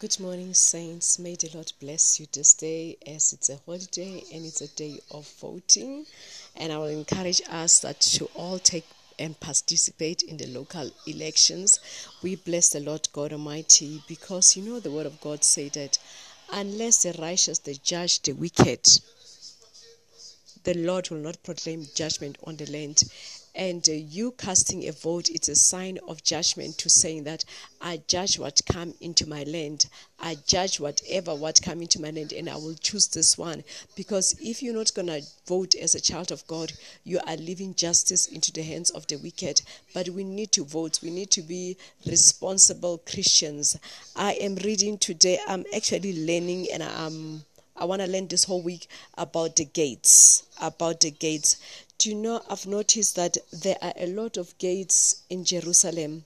Good morning, saints. May the Lord bless you this day as it's a holiday and it's a day of voting. And I will encourage us that to all take and participate in the local elections. We bless the Lord God Almighty because you know the word of God say that unless the righteous they judge the wicked, the Lord will not proclaim judgment on the land and uh, you casting a vote it's a sign of judgment to saying that i judge what come into my land. I judge whatever what come into my land and i will choose this one. Because if you're not going to vote as a child of god you are leaving justice into the hands of the wicked. But we need to vote. We need to be responsible christians. I am reading today i'm actually learning and i'm I want to learn this whole week about the gates, about the gates. Do you know, I've noticed that there are a lot of gates in Jerusalem.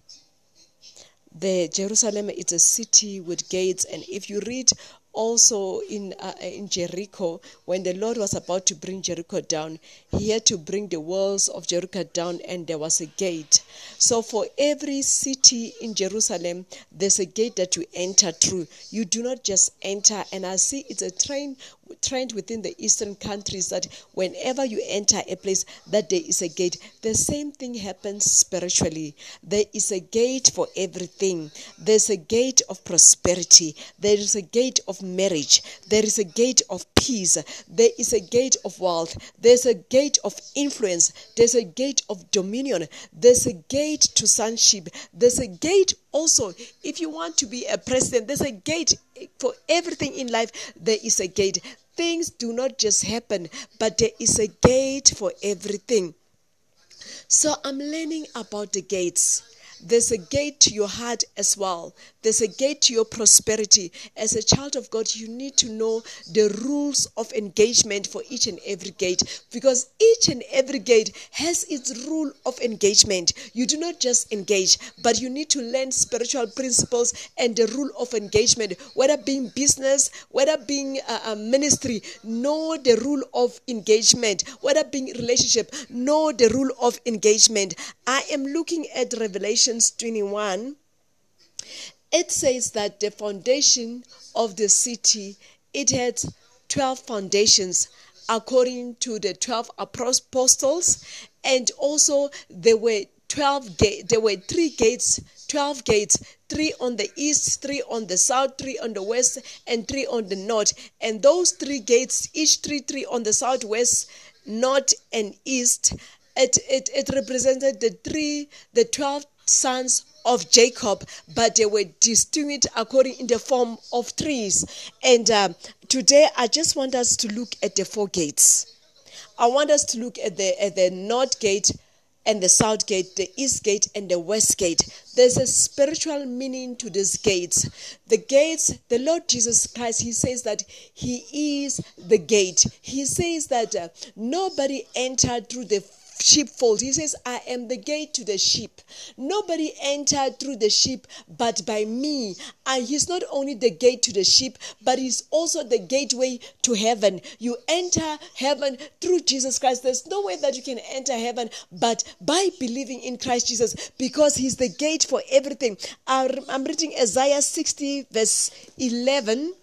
The Jerusalem is a city with gates, and if you read also in uh, in Jericho when the Lord was about to bring Jericho down he had to bring the walls of Jericho down and there was a gate so for every city in Jerusalem there's a gate that you enter through. You do not just enter and I see it's a train trend within the eastern countries that whenever you enter a place that there is a gate. The same thing happens spiritually. There is a gate for everything. There's a gate of prosperity. There is a gate of marriage. There is a gate of peace. There is a gate of wealth. There's a gate of influence. There's a gate of dominion. There's a gate to sonship there's a gate also if you want to be a president there's a gate for everything in life there is a gate things do not just happen, but there is a gate for everything. So I'm learning about the gates. There's a gate to your heart as well. There's a gate to your prosperity. As a child of God, you need to know the rules of engagement for each and every gate because each and every gate has its rule of engagement. You do not just engage, but you need to learn spiritual principles and the rule of engagement, whether being business, whether being a, ministry, know the rule of engagement, whether being relationship, know the rule of engagement. I am looking at Revelations 21 it says that the foundation of the city it had 12 foundations according to the 12 apostles and also there were 12 gates there were three gates 12 gates three on the east three on the south three on the west and three on the north. And those three gates each three three on the southwest north and east it, it, it represented the three the 12 sons of Jacob, but they were distinguished according in the form of trees. And uh, today, I just want us to look at the four gates. I want us to look at the at the north gate and the south gate, the east gate and the west gate. There's a spiritual meaning to these gates. The gates, the Lord Jesus Christ, He says that He is the gate. He says that uh, nobody entered through the sheepfold. He says, I am the gate to the sheep. Nobody entered through the sheep but by me. And he's not only the gate to the sheep, but he's also the gateway to heaven. You enter heaven through Jesus Christ. There's no way that you can enter heaven but by believing in Christ Jesus because he's the gate for everything. Um, I'm reading Isaiah 60, verse 11.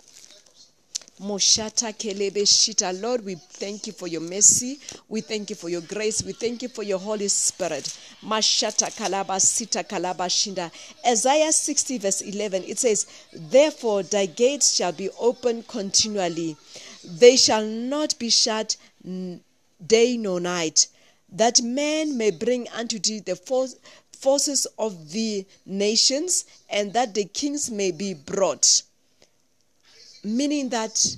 Moshata Kelebe Shita. Lord, we thank you for your mercy. We thank you for your grace. We thank you for your Holy Spirit. Mashata Kalaba Sita Kalaba Shinda. Isaiah 60, verse 11, it says, Therefore thy gates shall be open continually, they shall not be shut day nor night, that men may bring unto thee the forces of the nations, and that the kings may be brought meaning that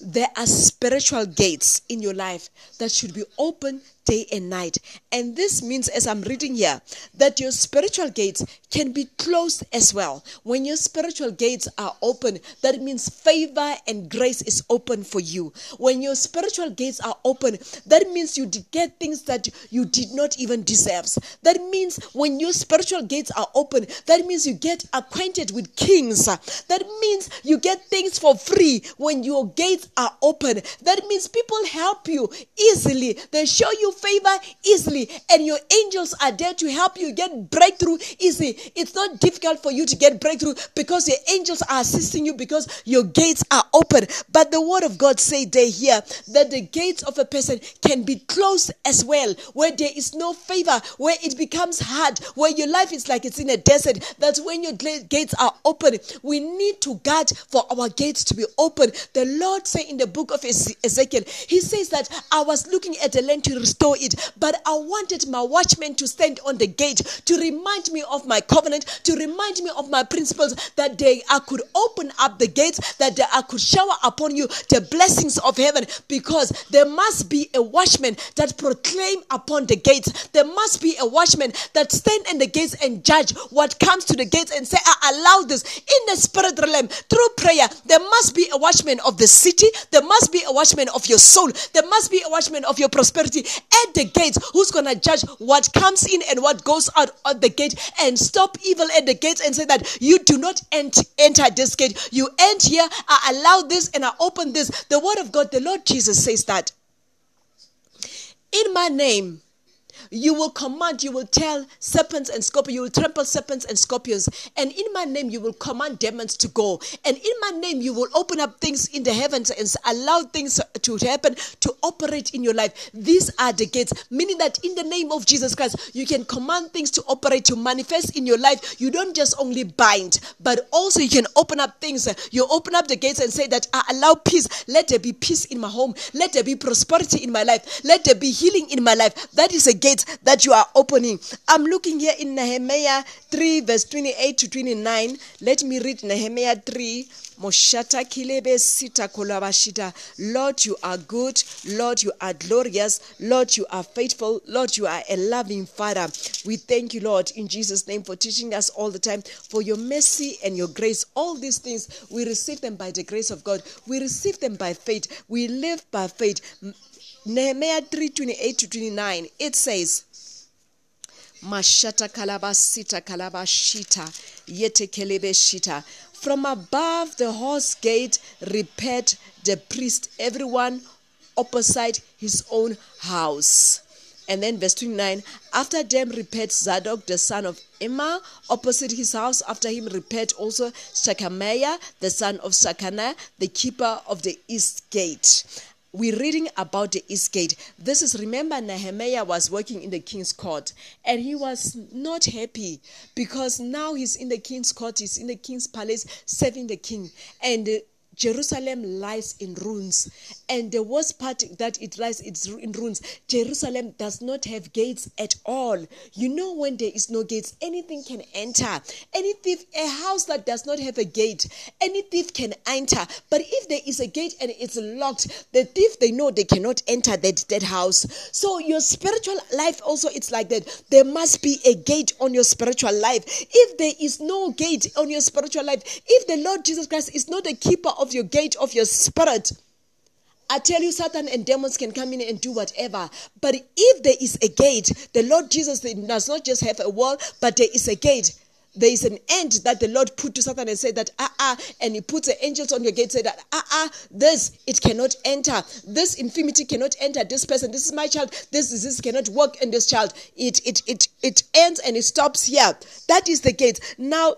there are spiritual gates in your life that should be open day and night. And this means, as I'm reading here, that your spiritual gates can be closed as well. When your spiritual gates are open, that means favor and grace is open for you. When your spiritual gates are open, that means you get things that you did not even deserve. That means when your spiritual gates are open, that means you get acquainted with kings. That means you get things for free when your gates are open. That means people help you easily. They show you favor easily, and your angels are there to help you get breakthrough easy. It's not difficult for you to get breakthrough because your angels are assisting you because your gates are open. But the word of God say they here that the gates of a person can be closed as well, where there is no favor, where it becomes hard, where your life is like it's in a desert. That's when your gates are open. We need to guard for our gates to be open. The Lord say in the book of Ezekiel, He says that I was looking at the land to restore it, but I wanted my watchman to stand on the gate to remind me of my covenant, to remind me of my principles, that day I could open up the gates, that I could shower upon you the blessings of heaven, because there must be a watchman that proclaim upon the gates. There must be a watchman that stand in the gates and judge what comes to the gates and say, I allow this in the spirit realm through prayer. There must be a watchman of the city. There must be a watchman of your soul. There must be a watchman of your prosperity at the gates who's going to judge what comes in and what goes out at the gate and stop evil at the gates and say that you do not ent- enter this gate. You enter here. I allow this and I open this. The word of God, the Lord Jesus says that in my name you will command, you will tell serpents and scorpions, you will trample serpents and scorpions. And in my name, you will command demons to go. And in my name, you will open up things in the heavens and allow things to happen to operate in your life. These are the gates, meaning that in the name of Jesus Christ, you can command things to operate, to manifest in your life. You don't just only bind, but also you can open up things. You open up the gates and say that I allow peace. Let there be peace in my home. Let there be prosperity in my life. Let there be healing in my life. That is a gate that you are opening. I'm looking here in Nehemiah 3, verse 28 to 29. Let me read Nehemiah 3. Moshata kilebe sita kolabashita. Lord, you are good. Lord, you are glorious. Lord, you are faithful. Lord, you are a loving Father. We thank you, Lord, in Jesus' name for teaching us all the time, for your mercy and your grace. All these things, we receive them by the grace of God. We receive them by faith. We live by faith. Nehemiah 3:28 to 29, it says, Mashata kalabasita kalabashita yete kelebe shita. From above the horse gate repaired the priest, everyone opposite his own house. And then verse 29 After them repaired Zadok the son of Immer opposite his house. After him repaired also Shakamiah the son of Shakana, the keeper of the east gate we're reading about the east gate. This is remember Nehemiah was working in the king's court and he was not happy because now he's in the king's court, he's in the king's palace serving the king. And Jerusalem lies in ruins. And the worst part that it lies it's in ruins. Jerusalem does not have gates at all. You know when there is no gates, anything can enter. Any thief, a house that does not have a gate, any thief can enter. But if there is a gate and it's locked, the thief they know they cannot enter that, that house. So your spiritual life also it's like that. There must be a gate on your spiritual life. If there is no gate on your spiritual life, if the Lord Jesus Christ is not the keeper of of your gate of your spirit. I tell you, Satan and demons can come in and do whatever. But if there is a gate, the Lord Jesus does not just have a wall, but there is a gate. There is an end that the Lord put to Satan and said that, ah, ah, and he puts the angels on your gate, said that, ah, ah, this, it cannot enter. This infirmity cannot enter this person. This is my child. This disease cannot work in this child. It, it, it, it ends and it stops here. That is the gate. Now,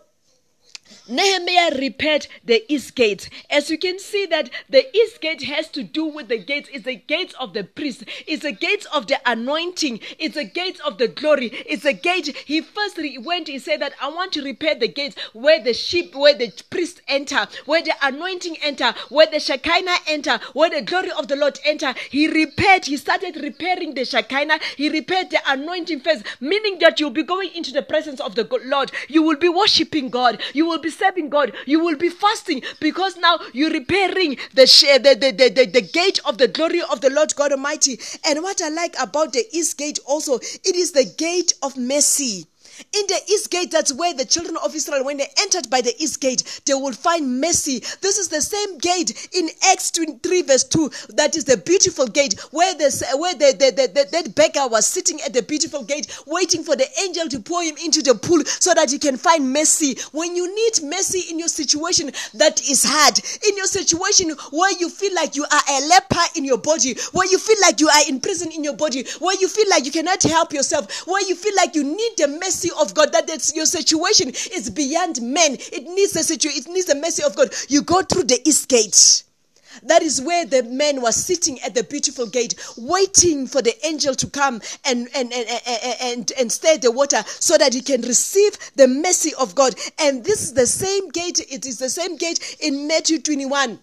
Nehemiah repaired the east gate. As you can see that the east gate has to do with the gates. It's the gates of the priest. It's the gates of the anointing. It's the gates of the glory. It's the gate. He first went, he said that I want to repair the gates where the sheep, where the priest enter, where the anointing enter, where the Shekinah enter, where the glory of the Lord enter. He repaired, he started repairing the Shekinah. He repaired the anointing first, meaning that you'll be going into the presence of the Lord. You will be worshiping God. You will be serving God, you will be fasting because now you're repairing the, the, the, the, the, the gate of the glory of the Lord God Almighty. And what I like about the east gate also, it is the gate of mercy. In the east gate, that's where the children of Israel, when they entered by the east gate, they will find mercy. This is the same gate in Acts 23, verse 2. That is the beautiful gate where, the, where the, the, that beggar was sitting at the beautiful gate, waiting for the angel to pour him into the pool so that he can find mercy. When you need mercy in your situation that is hard, in your situation where you feel like you are a leper in your body, where you feel like you are in prison in your body, where you feel like you cannot help yourself, where you feel like you need the mercy of God, that it's, your situation is beyond men. It needs the situation, it needs the mercy of God. You go through the east gate. That is where the man was sitting at the beautiful gate, waiting for the angel to come and, and, and, and, and, and stir the water so that he can receive the mercy of God. And this is the same gate, it is the same gate in Matthew 21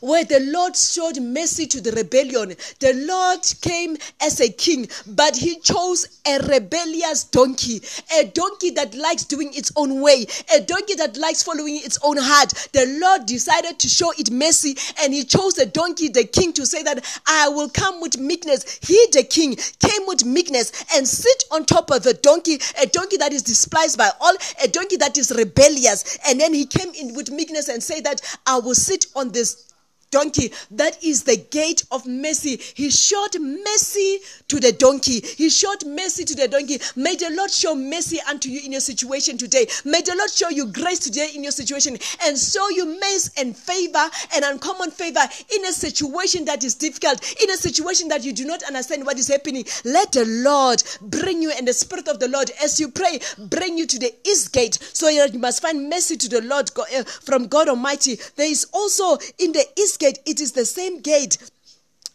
where the Lord showed mercy to the rebellion. The Lord came as a king, but he chose a rebellious donkey, a donkey that likes doing its own way, a donkey that likes following its own heart. The Lord decided to show it mercy, and he chose the donkey, the king, to say that I will come with meekness. He, the king, came with meekness and sit on top of the donkey, a donkey that is despised by all, a donkey that is rebellious. And then he came in with meekness and say that I will sit on this donkey. That is the gate of mercy. He showed mercy to the donkey. He showed mercy to the donkey. May the Lord show mercy unto you in your situation today. May the Lord show you grace today in your situation and show you mercy and favor and uncommon favor in a situation that is difficult, in a situation that you do not understand what is happening. Let the Lord bring you and the Spirit of the Lord as you pray, bring you to the east gate so you must find mercy to the Lord uh, from God Almighty. There is also in the east gate, it is the same gate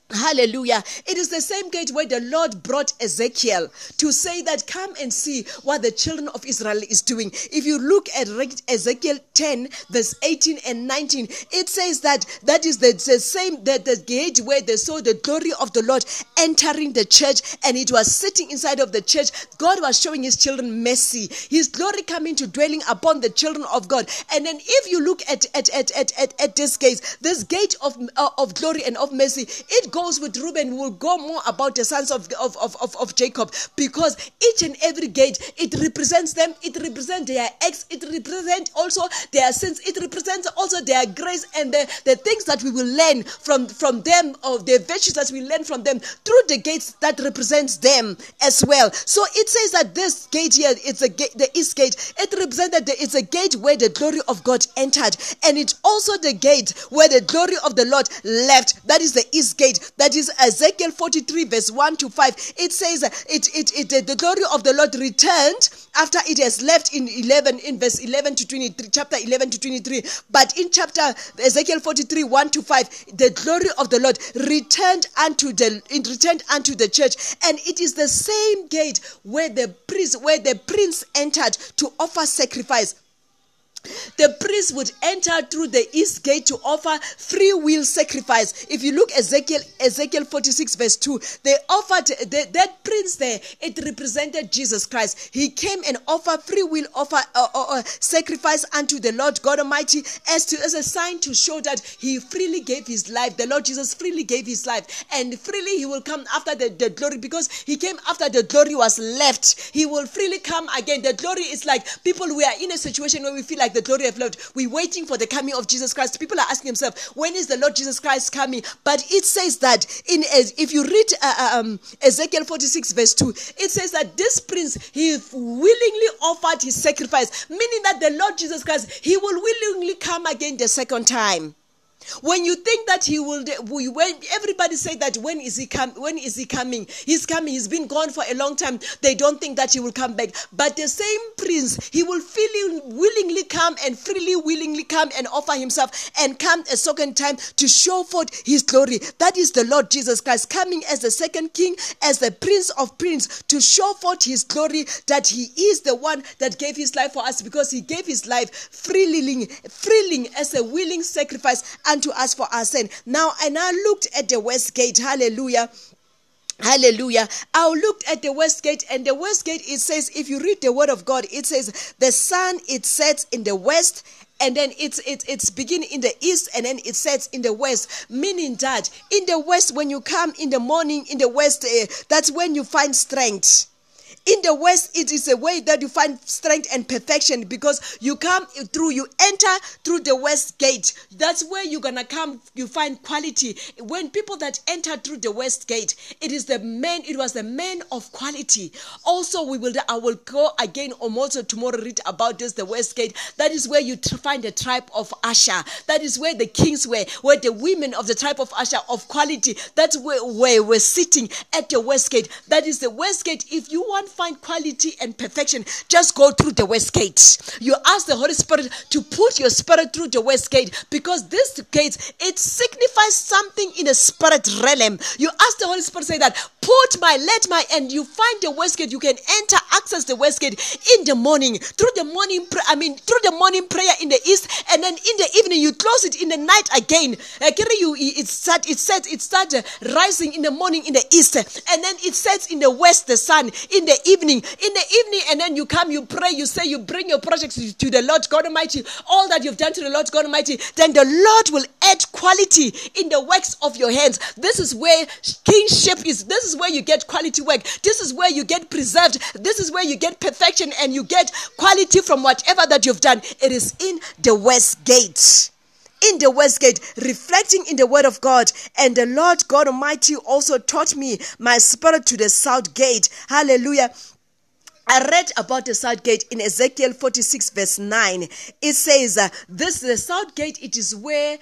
Hallelujah. It is the same gate where the Lord brought Ezekiel to say that come and see what the children of Israel is doing. If you look at Ezekiel 10 verse 18 and 19, it says that that is the, the same that the gate where they saw the glory of the Lord entering the church and it was sitting inside of the church. God was showing his children mercy. His glory coming to dwelling upon the children of God. And then if you look at at at at, at, at this gate, this gate of uh, of glory and of mercy, it goes with Reuben, will go more about the sons of, of, of, of, Jacob because each and every gate, it represents them, it represents their acts, it represents also their sins, it represents also their grace and the, the things that we will learn from, from them, of the virtues that we learn from them through the gates that represents them as well. So it says that this gate here, it's a gate, the east gate, it represents that it's a gate where the glory of God entered, and it's also the gate where the glory of the Lord left. That is the east gate. That is Ezekiel 43, verse 1 to 5. It says, it, it, it, the glory of the Lord returned after it has left in 11, in verse 11 to 23, chapter 11 to 23. But in chapter Ezekiel 43, 1 to 5, the glory of the Lord returned unto the, it returned unto the church. And it is the same gate where the priest, where the prince entered to offer sacrifice the priest would enter through the east gate to offer free will sacrifice. If you look Ezekiel Ezekiel 46 verse 2, they offered the, that prince there, it represented Jesus Christ. He came and offered free will offer uh, uh, uh, sacrifice unto the Lord God Almighty as to as a sign to show that he freely gave his life. The Lord Jesus freely gave his life and freely he will come after the, the glory because he came after the glory was left. He will freely come again. The glory is like people we are in a situation where we feel like the glory of Lord. We're waiting for the coming of Jesus Christ. People are asking themselves, when is the Lord Jesus Christ coming? But it says that in as if you read uh, uh, um, Ezekiel 46 verse 2, it says that this prince he willingly offered his sacrifice, meaning that the Lord Jesus Christ he will willingly come again the second time. When you think that he will, when everybody say that when is he come, when is he coming? He's coming. He's been gone for a long time. They don't think that he will come back. But the same prince, he will freely, willingly come and freely, willingly come and offer himself and come a second time to show forth his glory. That is the Lord Jesus Christ coming as the second king, as the prince of prince to show forth his glory that he is the one that gave his life for us because he gave his life freely, freely as a willing sacrifice unto us for our sin. Now, and I looked at the west gate. Hallelujah. Hallelujah. I looked at the west gate, and the west gate, it says, if you read the word of God, it says, the sun, it sets in the west, and then it's it's it's begin in the east and then it sets in the west meaning that in the west when you come in the morning in the west uh, that's when you find strength In the west, it is a way that you find strength and perfection because you come through, you enter through the west gate. That's where you're gonna come. You find quality. When people that enter through the west gate, it is the man. It was the man of quality. Also, we will. I will go again also tomorrow read about this. The west gate. That is where you find the tribe of Asher. That is where the kings were. Where the women of the tribe of Asher of quality. That's where, where we're sitting at the west gate. That is the west gate. If you want find quality and perfection, just go through the west gate. You ask the Holy Spirit to put your spirit through the west gate because this gate it signifies something in a spirit realm. You ask the Holy Spirit say that put my let my and you find the west gate. You can enter access the west gate in the morning through the morning. I mean through the morning prayer in the east, and then in the evening you close it in the night again. Uh, you it start it sets it starts uh, rising in the morning in the east, and then it sets in the west the sun in the evening. In the evening, and then you come, you pray, you say, you bring your projects to the Lord God Almighty, all that you've done to the Lord God Almighty, then the Lord will add quality in the works of your hands. This is where kingship is. This is where you get quality work. This is where you get preserved. This is where you get perfection and you get quality from whatever that you've done. It is in the west gate in the west gate, reflecting in the word of God. And the Lord God Almighty also taught me my spirit to the south gate. Hallelujah. I read about the south gate in Ezekiel 46, verse 9. It says, uh, This the south gate, it is where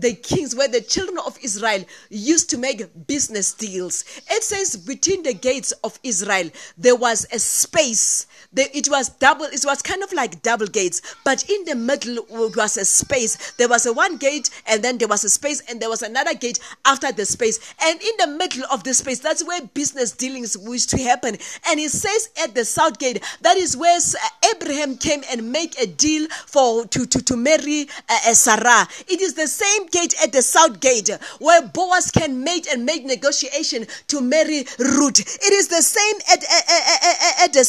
the kings, where the children of Israel used to make business deals. It says, Between the gates of Israel, there was a space it was double, it was kind of like double gates, but in the middle was a space. There was a one gate, and then there was a space, and there was another gate after the space. And in the middle of the space, that's where business dealings used to happen. And it says at the south gate, that is where Abraham came and make a deal for to, to, to marry uh, Sarah. It is the same gate at the south gate where Boaz can make and make negotiation to marry Ruth. It is the same at, at, at, the,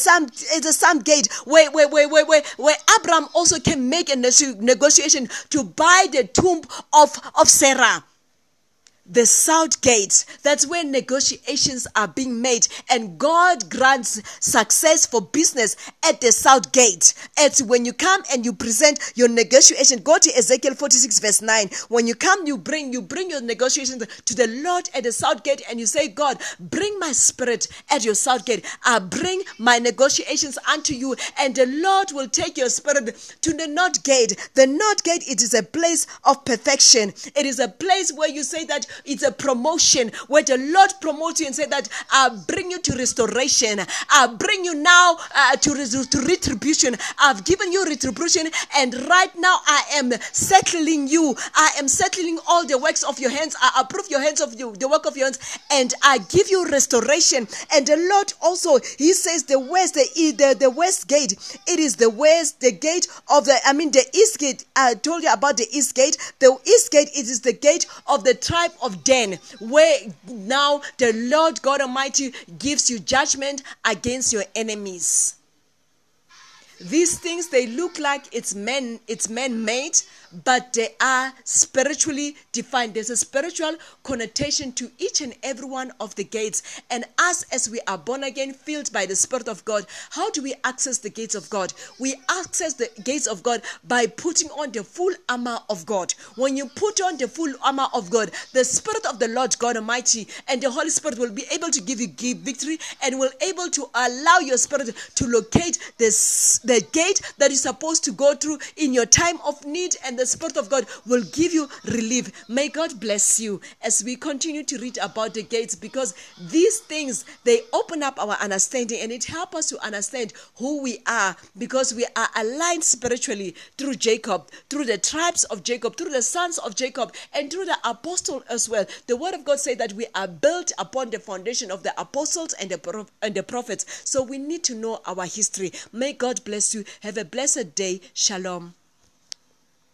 at the same gate where, where, where, where, where, where Abraham also can make a negotiation to buy the tomb of, of Sarah the south gate. That's where negotiations are being made, and God grants success for business at the south gate. It's when you come and you present your negotiation. Go to Ezekiel 46, verse 9. When you come, you bring you bring your negotiations to the Lord at the south gate, and you say, God, bring my spirit at your south gate. I bring my negotiations unto you, and the Lord will take your spirit to the north gate. The north gate, it is a place of perfection. It is a place where you say that it's a promotion where the Lord promotes you and say that I bring you to restoration. I bring you now uh, to, to retribution. I've given you retribution, and right now I am settling you. I am settling all the works of your hands. I approve your hands of you, the work of your hands, and I give you restoration. And the Lord also, He says, the west, the the, the west gate. It is the west, the gate of the. I mean, the east gate. I told you about the east gate. The east gate. It is the gate of the tribe of Dan, where now the Lord God Almighty gives you judgment against your enemies. These things they look like it's men, it's man-made, but they are spiritually defined. There's a spiritual connotation to each and every one of the gates. And us, as we are born again, filled by the Spirit of God, how do we access the gates of God? We access the gates of God by putting on the full armor of God. When you put on the full armor of God, the Spirit of the Lord God Almighty and the Holy Spirit will be able to give you give victory and will able to allow your spirit to locate this the gate that you're supposed to go through in your time of need and the Spirit of God will give you relief. May God bless you as we continue to read about the gates because these things they open up our understanding and it helps us to understand who we are because we are aligned spiritually through Jacob, through the tribes of Jacob, through the sons of Jacob, and through the apostle as well. The word of God says that we are built upon the foundation of the apostles and the, and the prophets. So we need to know our history. May God bless you. Have a blessed day. Shalom.